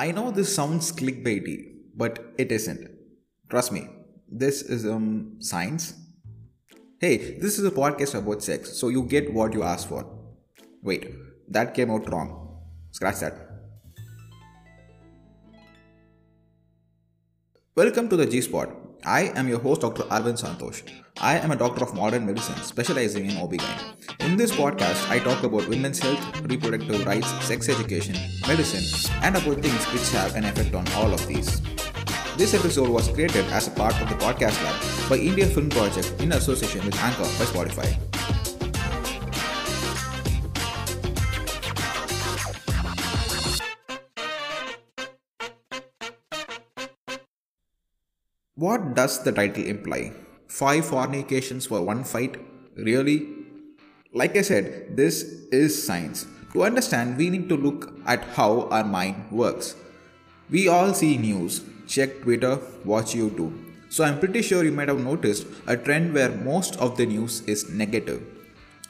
I know this sounds clickbaity, but it isn't. Trust me, this is um science. Hey, this is a podcast about sex, so you get what you ask for. Wait, that came out wrong. Scratch that. Welcome to the G Spot. I am your host, Dr. Arvindh Santhosh. I am a doctor of modern medicine specializing in OB-GYN. In this podcast, I talk about women's health, reproductive rights, sex education, medicine, and about things which have an effect on all of these. This episode was created as a part of the Podcast Lab by India Film Project in association with Anchor by Spotify. What does the title imply? Five fornications for one fight? Really? Like I said, this is science. To understand, we need to look at how our mind works. We all see news, check Twitter, watch YouTube. So I'm pretty sure you might have noticed a trend where most of the news is negative.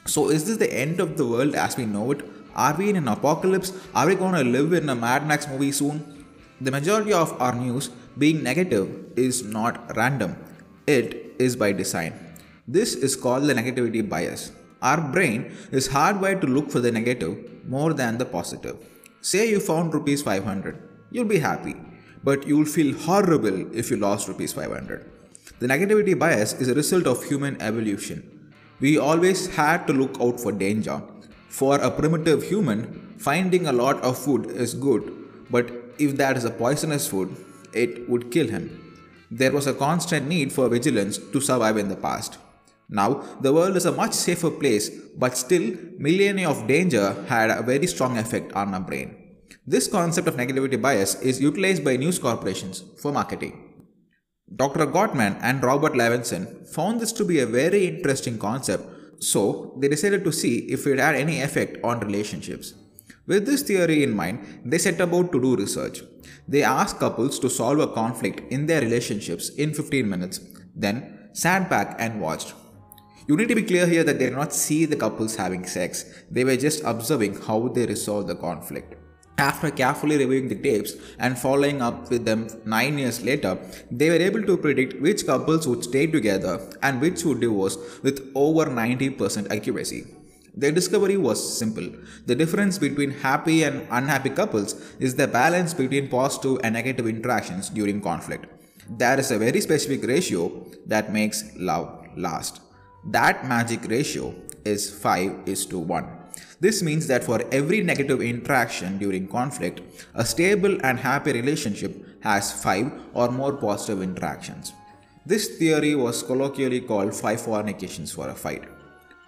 So is this the end of the world as we know it? Are we in an apocalypse? Are we going to live in a Mad Max movie soon? The majority of our news being negative is not random, it is by design. This is called the negativity bias. Our brain is hardwired to look for the negative more than the positive. Say you found rupees 500, you'll be happy, but you'll feel horrible if you lost rupees 500. The negativity bias is a result of human evolution. We always had to look out for danger. For a primitive human, finding a lot of food is good, but if that is a poisonous food, it would kill him. There was a constant need for vigilance to survive in the past. Now, the world is a much safer place, but still, millennia of danger had a very strong effect on our brain. This concept of negativity bias is utilized by news corporations for marketing. Dr. Gottman and Robert Levenson found this to be a very interesting concept, so they decided to see if it had any effect on relationships. With this theory in mind, they set about to do research. They asked couples to solve a conflict in their relationships in 15 minutes, then sat back and watched. You need to be clear here that they did not see the couples having sex, they were just observing how they resolved the conflict. After carefully reviewing the tapes and following up with them nine years later, they were able to predict which couples would stay together and which would divorce with over 90% accuracy. Their discovery was simple. The difference between happy and unhappy couples is the balance between positive and negative interactions during conflict. There is a very specific ratio that makes love last. That magic ratio is 5 is to 1. This means that for every negative interaction during conflict, a stable and happy relationship has 5 or more positive interactions. This theory was colloquially called 5 fornications for a fight.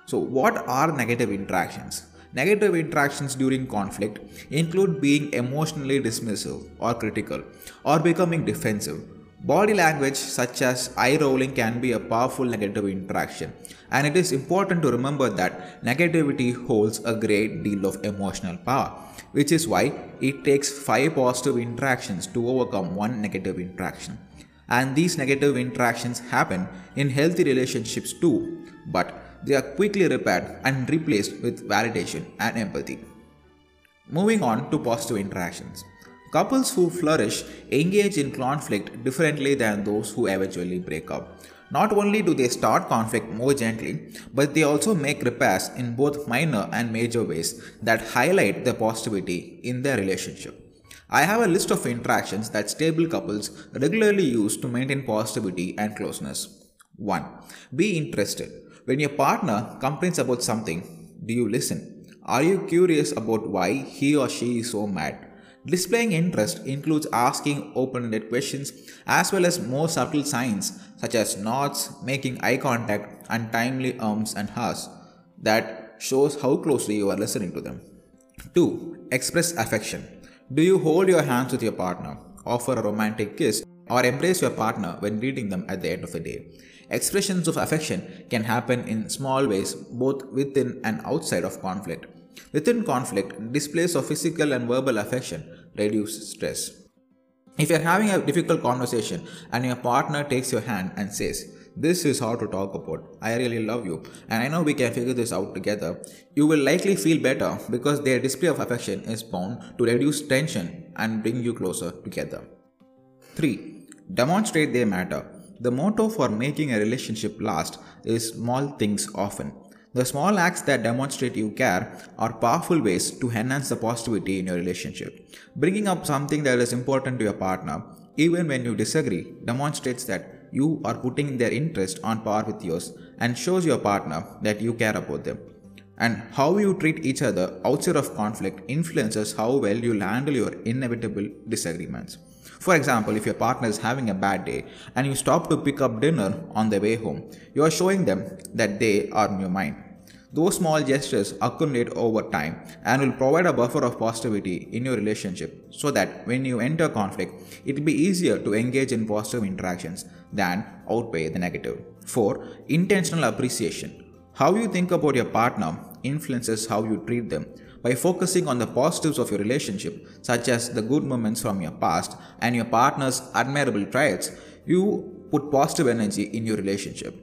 So, what are negative interactions? Negative interactions during conflict include being emotionally dismissive or critical or becoming defensive. Body language such as eye rolling can be a powerful negative interaction, and it is important to remember that negativity holds a great deal of emotional power, which is why it takes five positive interactions to overcome one negative interaction. And these negative interactions happen in healthy relationships too, but they are quickly repaired and replaced with validation and empathy. Moving on to positive interactions. Couples who flourish engage in conflict differently than those who eventually break up. Not only do they start conflict more gently, but they also make repairs in both minor and major ways that highlight the positivity in their relationship. I have a list of interactions that stable couples regularly use to maintain positivity and closeness. 1. Be interested. When your partner complains about something, do you listen? Are you curious about why he or she is so mad? Displaying interest includes asking open ended questions as well as more subtle signs such as nods, making eye contact, and timely ums and hahs that shows how closely you are listening to them. 2. Express affection. Do you hold your hands with your partner, offer a romantic kiss, or embrace your partner when greeting them at the end of the day? Expressions of affection can happen in small ways both within and outside of conflict. Within conflict, displays of physical and verbal affection reduce stress. If you're having a difficult conversation and your partner takes your hand and says, This is how to talk about. I really love you, and I know we can figure this out together. You will likely feel better because their display of affection is bound to reduce tension and bring you closer together. 3. Demonstrate they matter. The motto for making a relationship last is small things often. The small acts that demonstrate you care are powerful ways to enhance the positivity in your relationship. Bringing up something that is important to your partner, even when you disagree, demonstrates that you are putting their interest on par with yours and shows your partner that you care about them. And how you treat each other outside of conflict influences how well you'll handle your inevitable disagreements. For example, if your partner is having a bad day and you stop to pick up dinner on the way home, you are showing them that they are in your mind. Those small gestures accumulate over time and will provide a buffer of positivity in your relationship so that when you enter conflict, it will be easier to engage in positive interactions than outweigh the negative. 4. Intentional appreciation. How you think about your partner influences how you treat them. By focusing on the positives of your relationship, such as the good moments from your past and your partner's admirable traits, you put positive energy in your relationship.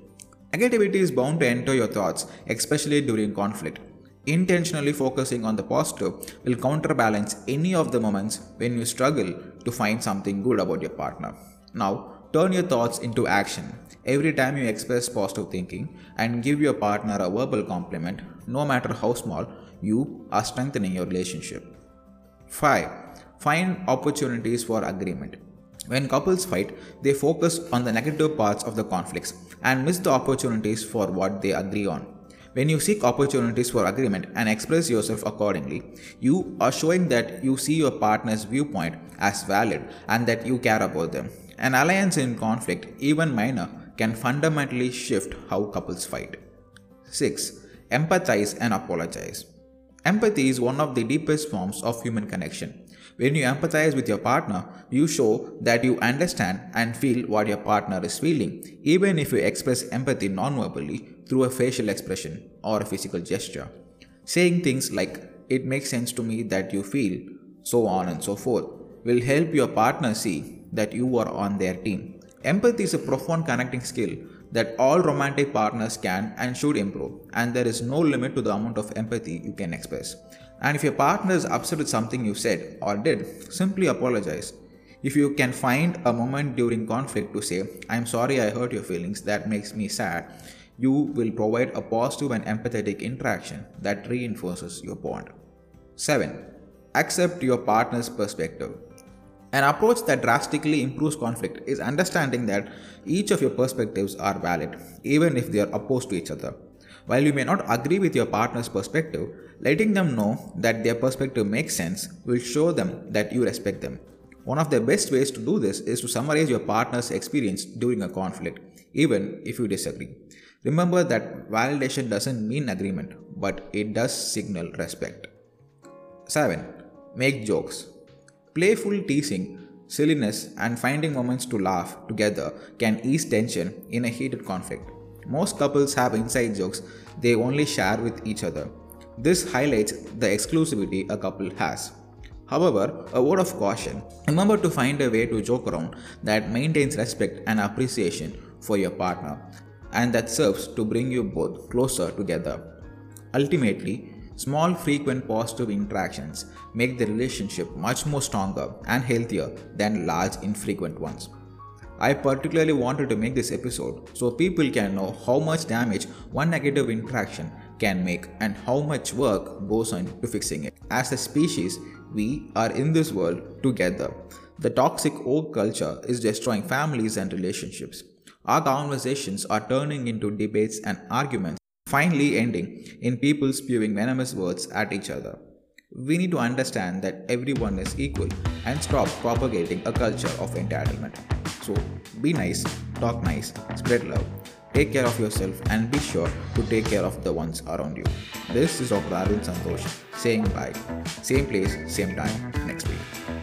Negativity is bound to enter your thoughts, especially during conflict. Intentionally focusing on the positive will counterbalance any of the moments when you struggle to find something good about your partner. Now, turn your thoughts into action. Every time you express positive thinking and give your partner a verbal compliment, no matter how small, you are strengthening your relationship. 5. Find opportunities for agreement. When couples fight, they focus on the negative parts of the conflicts and miss the opportunities for what they agree on. When you seek opportunities for agreement and express yourself accordingly, you are showing that you see your partner's viewpoint as valid and that you care about them. An alliance in conflict, even minor, can fundamentally shift how couples fight. 6. Empathize and apologize. Empathy is one of the deepest forms of human connection. When you empathize with your partner, you show that you understand and feel what your partner is feeling, even if you express empathy non-verbally through a facial expression or a physical gesture. Saying things like, it makes sense to me that you feel, so on and so forth, will help your partner see that you are on their team. Empathy is a profound connecting skill that all romantic partners can and should improve, and there is no limit to the amount of empathy you can express. And if your partner is upset with something you said or did, simply apologize. If you can find a moment during conflict to say, I'm sorry I hurt your feelings, that makes me sad, you will provide a positive and empathetic interaction that reinforces your bond. 7. Accept your partner's perspective. An approach that drastically improves conflict is understanding that each of your perspectives are valid, even if they are opposed to each other. While you may not agree with your partner's perspective, letting them know that their perspective makes sense will show them that you respect them. One of the best ways to do this is to summarize your partner's experience during a conflict, even if you disagree. Remember that validation doesn't mean agreement, but it does signal respect. 7. Make jokes. Playful teasing, silliness, and finding moments to laugh together can ease tension in a heated conflict. Most couples have inside jokes they only share with each other. This highlights the exclusivity a couple has. However, a word of caution remember to find a way to joke around that maintains respect and appreciation for your partner and that serves to bring you both closer together. Ultimately, small, frequent positive interactions make the relationship much more stronger and healthier than large, infrequent ones. I particularly wanted to make this episode so people can know how much damage one negative interaction can make and how much work goes into fixing it. As a species, we are in this world together. The toxic woke culture is destroying families and relationships. Our conversations are turning into debates and arguments, finally ending in people spewing venomous words at each other. We need to understand that everyone is equal and stop propagating a culture of entitlement. So be nice, talk nice, spread love, take care of yourself, and be sure to take care of the ones around you. This is Dr. Arvindh Santhosh saying bye. Same place, same time next week.